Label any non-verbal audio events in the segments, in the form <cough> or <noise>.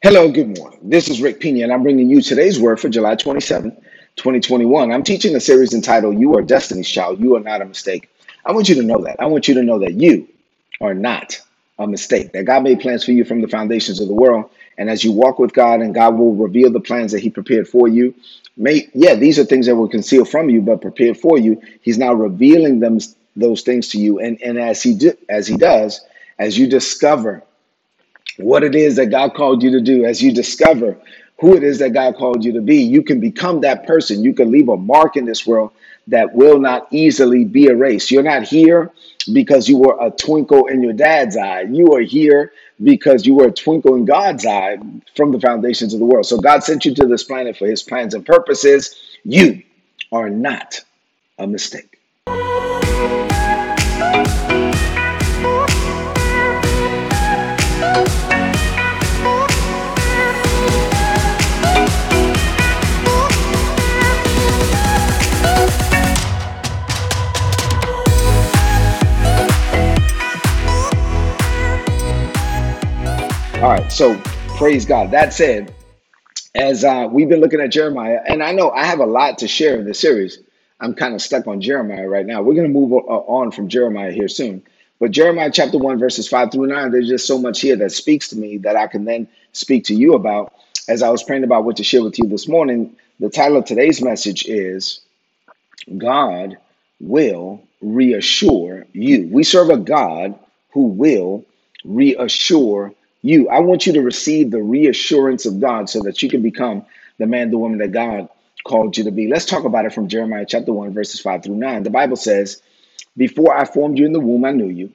Hello, good morning. This is Rick Pina, and I'm bringing you today's word for July 27, 2021. I'm teaching a series entitled You Are Destiny's Child. You Are Not a Mistake. I want you to know that. I want you to know that you are not a mistake, that God made plans for you from the foundations of the world. And as you walk with God, and God will reveal the plans that He prepared for you, may yeah, these are things that were concealed from you, but prepared for you. He's now revealing them those things to you. And, and as he do, as he does, as you discover what it is that God called you to do, as you discover who it is that God called you to be, you can become that person. You can leave a mark in this world that will not easily be erased. You're not here because you were a twinkle in your dad's eye. You are here because you were a twinkle in God's eye from the foundations of the world. So God sent you to this planet for his plans and purposes. You are not a mistake. So praise God. That said, as uh, we've been looking at Jeremiah, and I know I have a lot to share in this series. I'm kind of stuck on Jeremiah right now. We're going to move uh, on from Jeremiah here soon. But Jeremiah chapter 1, verses 5 through 9, there's just so much here that speaks to me that I can then speak to you about. As I was praying about what to share with you this morning, the title of today's message is God will reassure you. We serve a God who will reassure you. I want you to receive the reassurance of God so that you can become the man, the woman that God called you to be. Let's talk about it from Jeremiah chapter 1, verses 5 through 9. The Bible says, Before I formed you in the womb, I knew you.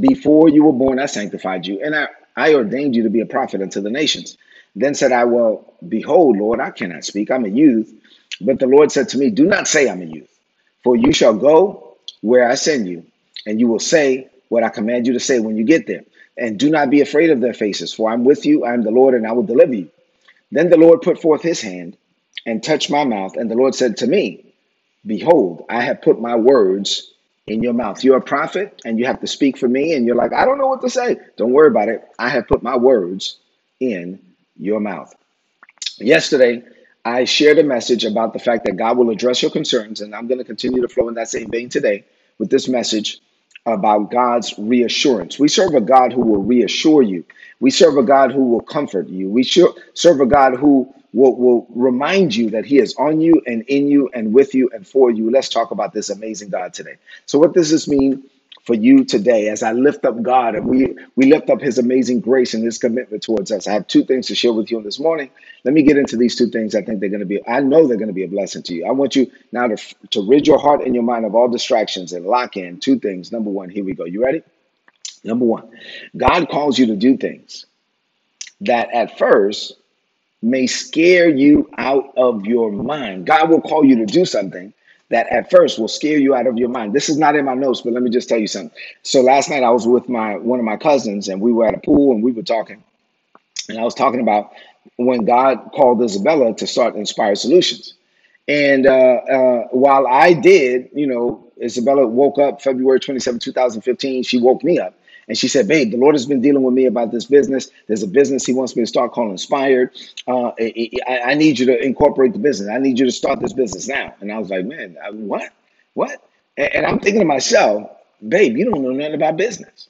Before you were born, I sanctified you, and I, I ordained you to be a prophet unto the nations. Then said I, Well, behold, Lord, I cannot speak. I'm a youth. But the Lord said to me, Do not say I'm a youth, for you shall go where I send you, and you will say what I command you to say when you get there. And do not be afraid of their faces, for I'm with you. I am the Lord, and I will deliver you. Then the Lord put forth his hand and touched my mouth. And the Lord said to me, Behold, I have put my words in your mouth. You're a prophet, and you have to speak for me. And you're like, I don't know what to say. Don't worry about it. I have put my words in your mouth. Yesterday, I shared a message about the fact that God will address your concerns, and I'm going to continue to flow in that same vein today with this message about God's reassurance. We serve a God who will reassure you. We serve a God who will comfort you. We serve a God who will, will remind you that He is on you and in you and with you and for you. Let's talk about this amazing God today. So, what does this mean for you today as I lift up God and we we lift up his amazing grace and his commitment towards us. I have two things to share with you this morning. Let me get into these two things. I think they're going to be I know they're going to be a blessing to you. I want you now to to rid your heart and your mind of all distractions and lock in two things. Number 1, here we go. You ready? Number 1. God calls you to do things that at first may scare you out of your mind. God will call you to do something that at first will scare you out of your mind. This is not in my notes, but let me just tell you something. So last night I was with my one of my cousins and we were at a pool and we were talking. And I was talking about when God called Isabella to start Inspired Solutions. And uh, uh, while I did, you know, Isabella woke up February 27, 2015. She woke me up and she said, Babe, the Lord has been dealing with me about this business. There's a business He wants me to start called Inspired. Uh, I, I, need you to incorporate the business. I need you to start this business now. And I was like, Man, what? What? And, and I'm thinking to myself, Babe, you don't know nothing about business.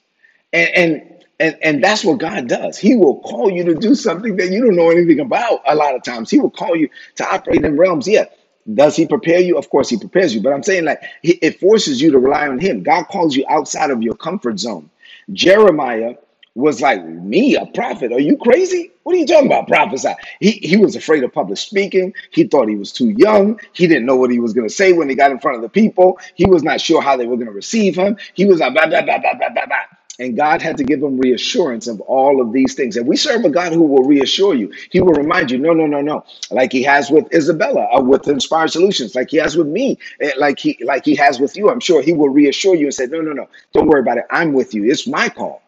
And, and and, and that's what God does. He will call you to do something that you don't know anything about a lot of times. He will call you to operate in realms. Yeah, does he prepare you? Of course, he prepares you. But I'm saying like it forces you to rely on him. God calls you outside of your comfort zone. Jeremiah was like, Me, a prophet? Are you crazy? What are you talking about? Prophesy. He, he was afraid of public speaking. He thought he was too young. He didn't know what he was going to say when he got in front of the people. He was not sure how they were going to receive him. He was like, blah, blah, blah, blah, blah, blah, blah. And God had to give him reassurance of all of these things. And we serve a God who will reassure you. He will remind you, no, no, no, no. Like he has with Isabella, uh, with Inspired Solutions, like he has with me, eh, like he like he has with you. I'm sure he will reassure you and say, no, no, no, don't worry about it. I'm with you. It's my call.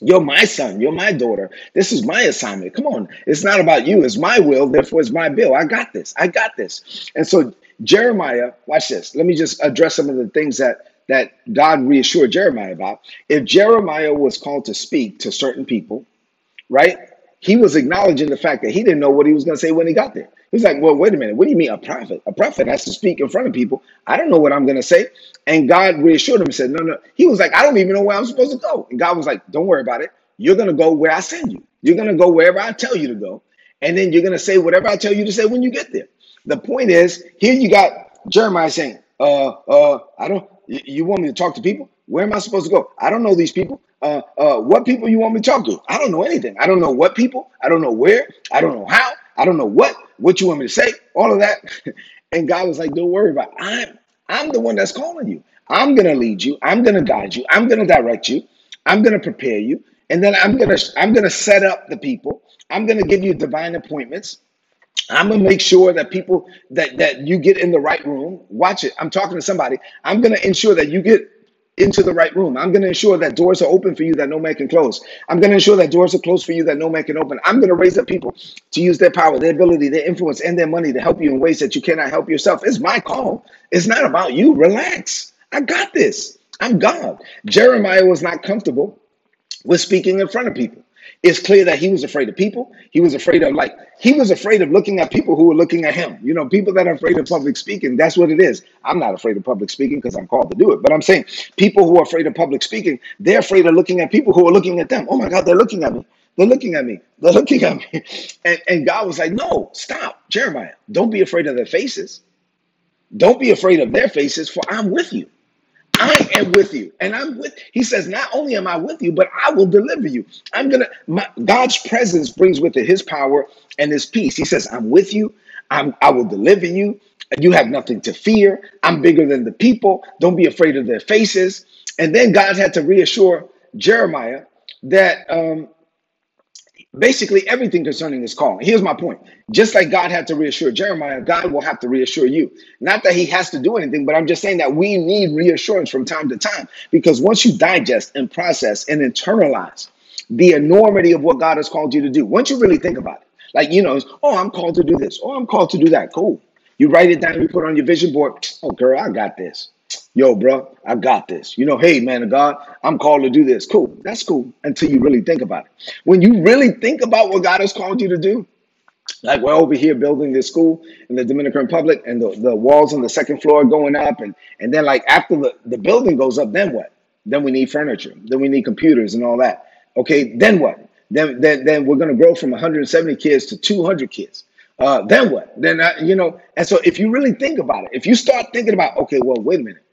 You're my son. You're my daughter. This is my assignment. Come on. It's not about you. It's my will. Therefore, it's my bill. I got this. I got this. And so Jeremiah, watch this. Let me just address some of the things that that God reassured Jeremiah about. If Jeremiah was called to speak to certain people, right? he was acknowledging the fact that he didn't know what he was going to say when he got there. He's like, well, wait a minute. What do you mean a prophet? A prophet has to speak in front of people. I don't know what I'm going to say. And God reassured him and said, no, no. He was like, I don't even know where I'm supposed to go. And God was like, don't worry about it. You're going to go where I send you. You're going to go wherever I tell you to go. And then you're going to say whatever I tell you to say when you get there. The point is, here you got Jeremiah saying, uh, uh, I don't, you want me to talk to people? Where am I supposed to go? I don't know these people. Uh, uh, what people you want me to talk to? I don't know anything. I don't know what people. I don't know where. I don't know how. I don't know what. What you want me to say? All of that. <laughs> And God was like, "Don't worry about. It. I'm I'm the one that's calling you. I'm gonna lead you. I'm gonna guide you. I'm gonna direct you. I'm gonna prepare you, and then I'm gonna I'm gonna set up the people. I'm gonna give you divine appointments. I'm gonna make sure that people that that you get in the right room. Watch it. I'm talking to somebody. I'm gonna ensure that you get into the right room. I'm gonna ensure that doors are open for you that no man can close. I'm gonna ensure that doors are closed for you that no man can open. I'm gonna raise up people to use their power, their ability, their influence, and their money to help you in ways that you cannot help yourself. It's my call. It's not about you. Relax. I got this. I'm God. Jeremiah was not comfortable with speaking in front of people. It's clear that he was afraid of people. He was afraid of like he was afraid of looking at people who were looking at him. You know, people that are afraid of public speaking. That's what it is. I'm not afraid of public speaking because I'm called to do it. But I'm saying people who are afraid of public speaking, they're afraid of looking at people who are looking at them. Oh my God, they're looking at me. They're looking at me. They're looking at me. <laughs> And, and God was like, no, stop, Jeremiah. Don't be afraid of their faces. Don't be afraid of their faces, for I'm with you. I am with you. And I'm with, he says, not only am I with you, but I will deliver you. I'm going to, God's presence brings with it his power and his peace. He says, I'm with you. I'm, I will deliver you. You have nothing to fear. I'm bigger than the people. Don't be afraid of their faces. And then God had to reassure Jeremiah that um, basically everything concerning this calling. Here's my point. Just like God had to reassure Jeremiah, God will have to reassure you. Not that he has to do anything, but I'm just saying that we need reassurance from time to time because once you digest and process and internalize the enormity of what God has called you to do, once you really think about it, like, you know, oh, I'm called to do this, oh, I'm called to do that. Cool. You write it down, you put it on your vision board. Oh, girl, I got this yo, bro, I got this. You know, hey, man of God, I'm called to do this. Cool. That's cool until you really think about it. When you really think about what God has called you to do, like we're over here building this school in the Dominican Republic and the, the walls on the second floor going up. And, and then, like, after the, the building goes up, then what? Then we need furniture. Then we need computers and all that. Okay, then what? Then, then, then we're going to grow from 170 kids to 200 kids. Uh, then what? Then, uh, you know, and so if you really think about it, if you start thinking about, okay, well, wait a minute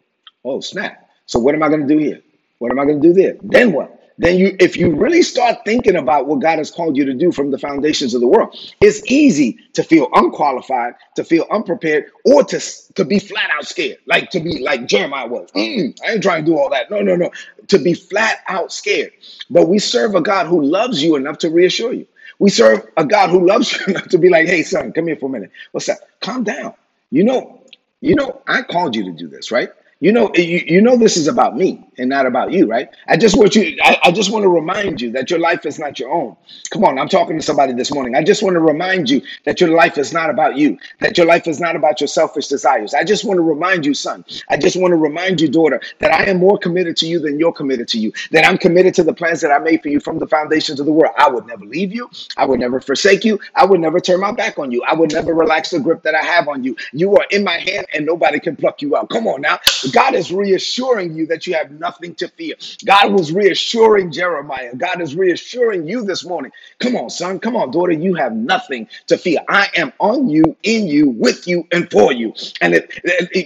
Oh, snap. So what am I going to do here? What am I going to do there? Then what? Then you, if you really start thinking about what God has called you to do from the foundations of the world, it's easy to feel unqualified, to feel unprepared, or to to be flat out scared, like to be like Jeremiah was. "Mm, I ain't trying to do all that. No, no, no. To be flat out scared. But we serve a God who loves you enough to reassure you. We serve a God who loves <laughs> you enough to be like, "Hey, son, come here for a minute. What's up? Calm down. You know, you know, I called you to do this, right? You know, you, you know this is about me and not about you, right? I just want you, I, I just want to remind you that your life is not your own. Come on, I'm talking to somebody this morning. I just want to remind you that your life is not about you, that your life is not about your selfish desires. I just want to remind you, son. I just want to remind you, daughter, that I am more committed to you than you're committed to you, that I'm committed to the plans that I made for you from the foundations of the world. I would never leave you. I would never forsake you. I would never turn my back on you. I would never relax the grip that I have on you. You are in my hand and nobody can pluck you out. Come on now. God is reassuring you that you have nothing to fear. God was reassuring Jeremiah. God is reassuring you this morning. Come on, son. Come on, daughter. You have nothing to fear. I am on you, in you, with you, and for you. And it-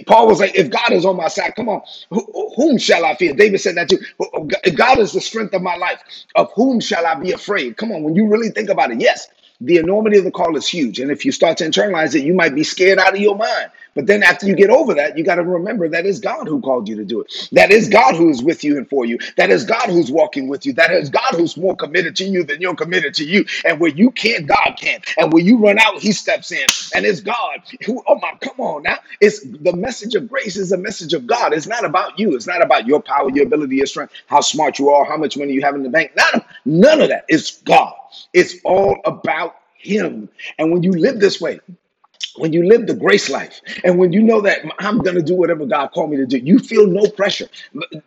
Paul was like, if God is on my side, come on, who- whom shall I fear? David said that too. Oh, if God is the strength of my life. Of whom shall I be afraid? Come on, when you really think about it, yes, the enormity of the call is huge. And if you start to internalize it, you might be scared out of your mind. But then after you get over that, you got to remember that is God who called you to do it. That is God who is with you and for you. That is God who's walking with you. That is God who's more committed to you than you're committed to you. And where you can't, God can. And when you run out, He steps in. And it's God who, oh my, come on now. It's the message of grace is a message of God. It's not about you. It's not about your power, your ability, your strength, how smart you are, how much money you have in the bank. None none of that. It's God. It's all about Him. And when you live this way, when you live the grace life and when you know that I'm going to do whatever God called me to do, you feel no pressure.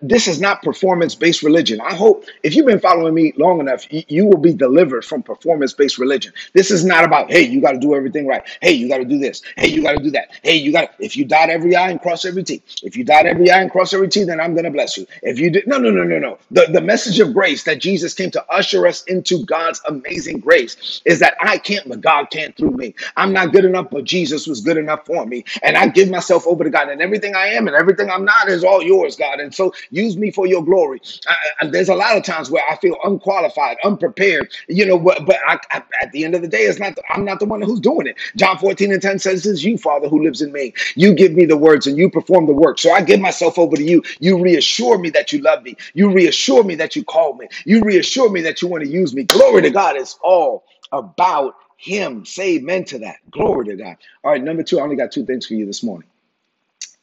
This is not performance based religion. I hope if you've been following me long enough, you will be delivered from performance based religion. This is not about, hey, you got to do everything right. Hey, you got to do this. Hey, you got to do that. Hey, you got to, if you dot every I and cross every T, if you dot every I and cross every T, then I'm going to bless you. If you did, no, no, no, no, no. The, the message of grace that Jesus came to usher us into God's amazing grace is that I can't, but God can't through me. I'm not good enough, but Jesus was good enough for me. And I give myself over to God. And everything I am and everything I'm not is all yours, God. And so use me for your glory. I, I- there's a lot of times where I feel unqualified, unprepared, you know, but, but I, I, at the end of the day, it's not, the, I'm not the one who's doing it. John 14 and 10 says, It's you, Father, who lives in me. You give me the words and you perform the work. So I give myself over to you. You reassure me that you love me. You reassure me that you call me. You reassure me that you want to use me. Glory to God. It's all about him. Say amen to that. Glory to God. All right, number two, I only got two things for you this morning.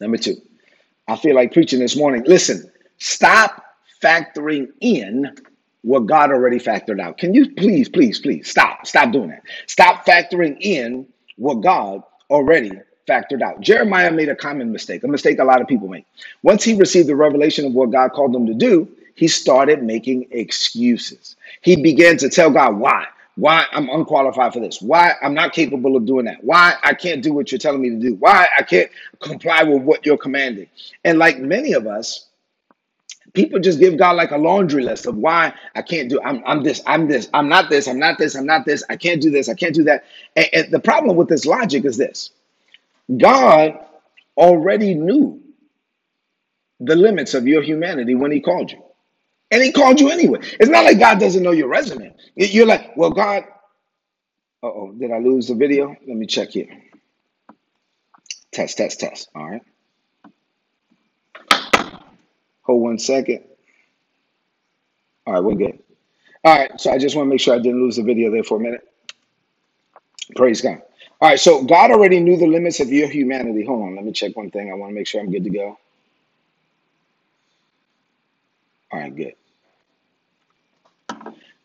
Number two, I feel like preaching this morning. Listen, stop factoring in what God already factored out. Can you please, please, please stop? Stop doing that. Stop factoring in what God already factored out. Jeremiah made a common mistake, a mistake a lot of people make. Once he received the revelation of what God called him to do, he started making excuses. He began to tell God why. Why I'm unqualified for this. Why I'm not capable of doing that. Why I can't do what you're telling me to do. Why I can't comply with what you're commanding. And like many of us, people just give God like a laundry list of why I can't do. I'm I'm this. I'm this. I'm not this. I'm not this. I'm not this. I can't do this. I can't do that. And, and the problem with this logic is this: God already knew the limits of your humanity when He called you, and He called you anyway. It's not like God doesn't know your resume. You're like, well, God. Uh oh, did I lose the video? Let me check here. Test, test, test. All right. Hold one second. All right, we're good. All right. So I just want to make sure I didn't lose the video there for a minute. Praise God. All right. So God already knew the limits of your humanity. Hold on. Let me check one thing. I want to make sure I'm good to go. All right, good.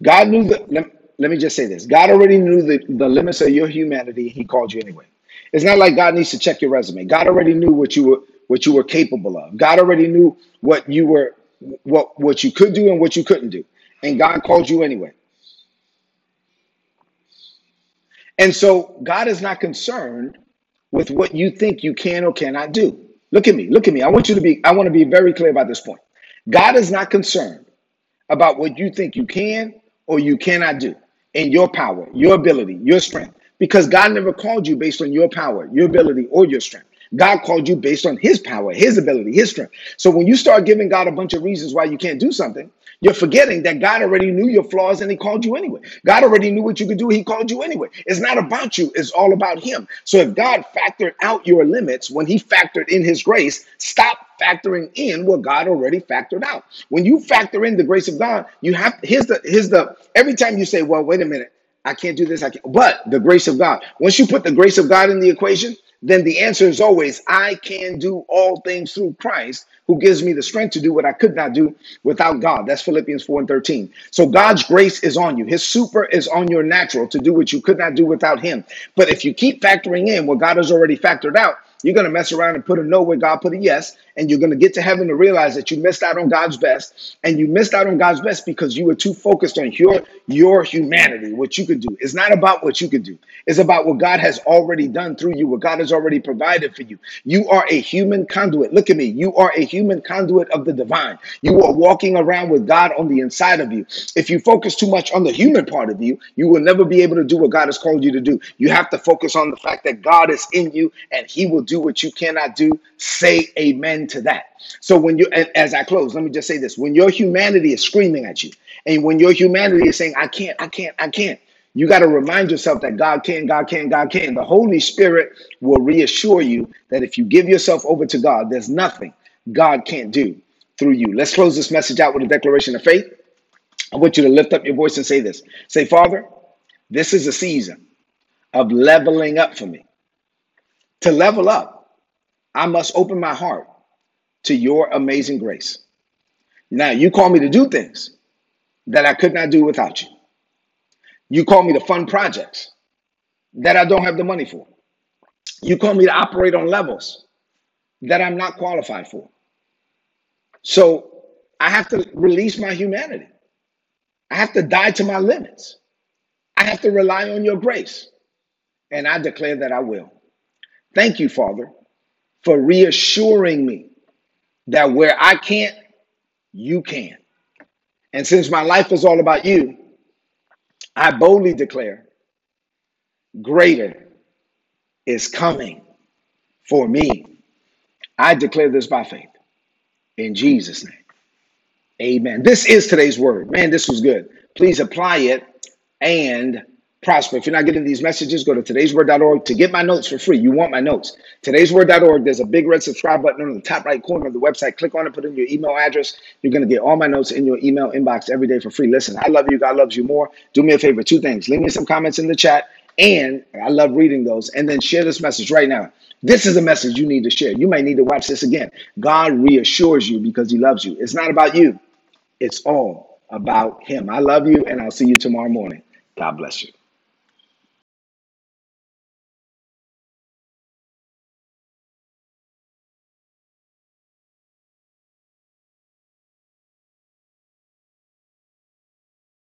God knew that. Let, let me just say this. God already knew the, the limits of your humanity. He called you anyway. It's not like God needs to check your resume. God already knew what you were what you were capable of. God already knew what you were what what you could do and what you couldn't do. And God called you anyway. And so God is not concerned with what you think you can or cannot do. Look at me. Look at me. I want you to be I want to be very clear about this point. God is not concerned about what you think you can or you cannot do in your power, your ability, your strength. Because God never called you based on your power, your ability, or your strength. God called you based on his power, his ability, his strength. So when you start giving God a bunch of reasons why you can't do something, you're forgetting that God already knew your flaws and he called you anyway. God already knew what you could do, he called you anyway. It's not about you, it's all about him. So if God factored out your limits when he factored in his grace, stop factoring in what God already factored out. When you factor in the grace of God, you have here's the here's the every time you say, "Well, wait a minute. I can't do this. I can't. But the grace of God. Once you put the grace of God in the equation, then the answer is always, I can do all things through Christ who gives me the strength to do what I could not do without God. That's Philippians 4 and 13. So God's grace is on you. His super is on your natural to do what you could not do without him. But if you keep factoring in what God has already factored out, you're going to mess around and put a no where God put a yes. And you're going to get to heaven to realize that you missed out on God's best. And you missed out on God's best because you were too focused on your, your humanity, what you could do. It's not about what you could do, it's about what God has already done through you, what God has already provided for you. You are a human conduit. Look at me. You are a human conduit of the divine. You are walking around with God on the inside of you. If you focus too much on the human part of you, you will never be able to do what God has called you to do. You have to focus on the fact that God is in you and he will do what you cannot do. Say amen to that. So when you as I close, let me just say this. When your humanity is screaming at you, and when your humanity is saying, I can't, I can't, I can't, you got to remind yourself that God can, God can, God can. The Holy Spirit will reassure you that if you give yourself over to God, there's nothing God can't do through you. Let's close this message out with a declaration of faith. I want you to lift up your voice and say this. Say, Father, this is a season of leveling up for me. To level up, I must open my heart to your amazing grace. Now, you call me to do things that I could not do without you. You call me to fund projects that I don't have the money for. You call me to operate on levels that I'm not qualified for. So I have to release my humanity. I have to die to my limits. I have to rely on your grace. And I declare that I will. Thank you, Father, for reassuring me that where I can't, you can. And since my life is all about you, I boldly declare greater is coming for me. I declare this by faith in Jesus' name. Amen. This is today's word. Man, this was good. Please apply it and prosper. If you're not getting these messages, go to today'sword.org to get my notes for free. You want my notes. Today'sword.org, there's a big red subscribe button on the top right corner of the website. Click on it, put in your email address. You're going to get all my notes in your email inbox every day for free. Listen, I love you. God loves you more. Do me a favor, two things. Leave me some comments in the chat, and I love reading those. And then share this message right now. This is a message you need to share. You may need to watch this again. God reassures you because he loves you. It's not about you, it's all about him. I love you, and I'll see you tomorrow morning. God bless you.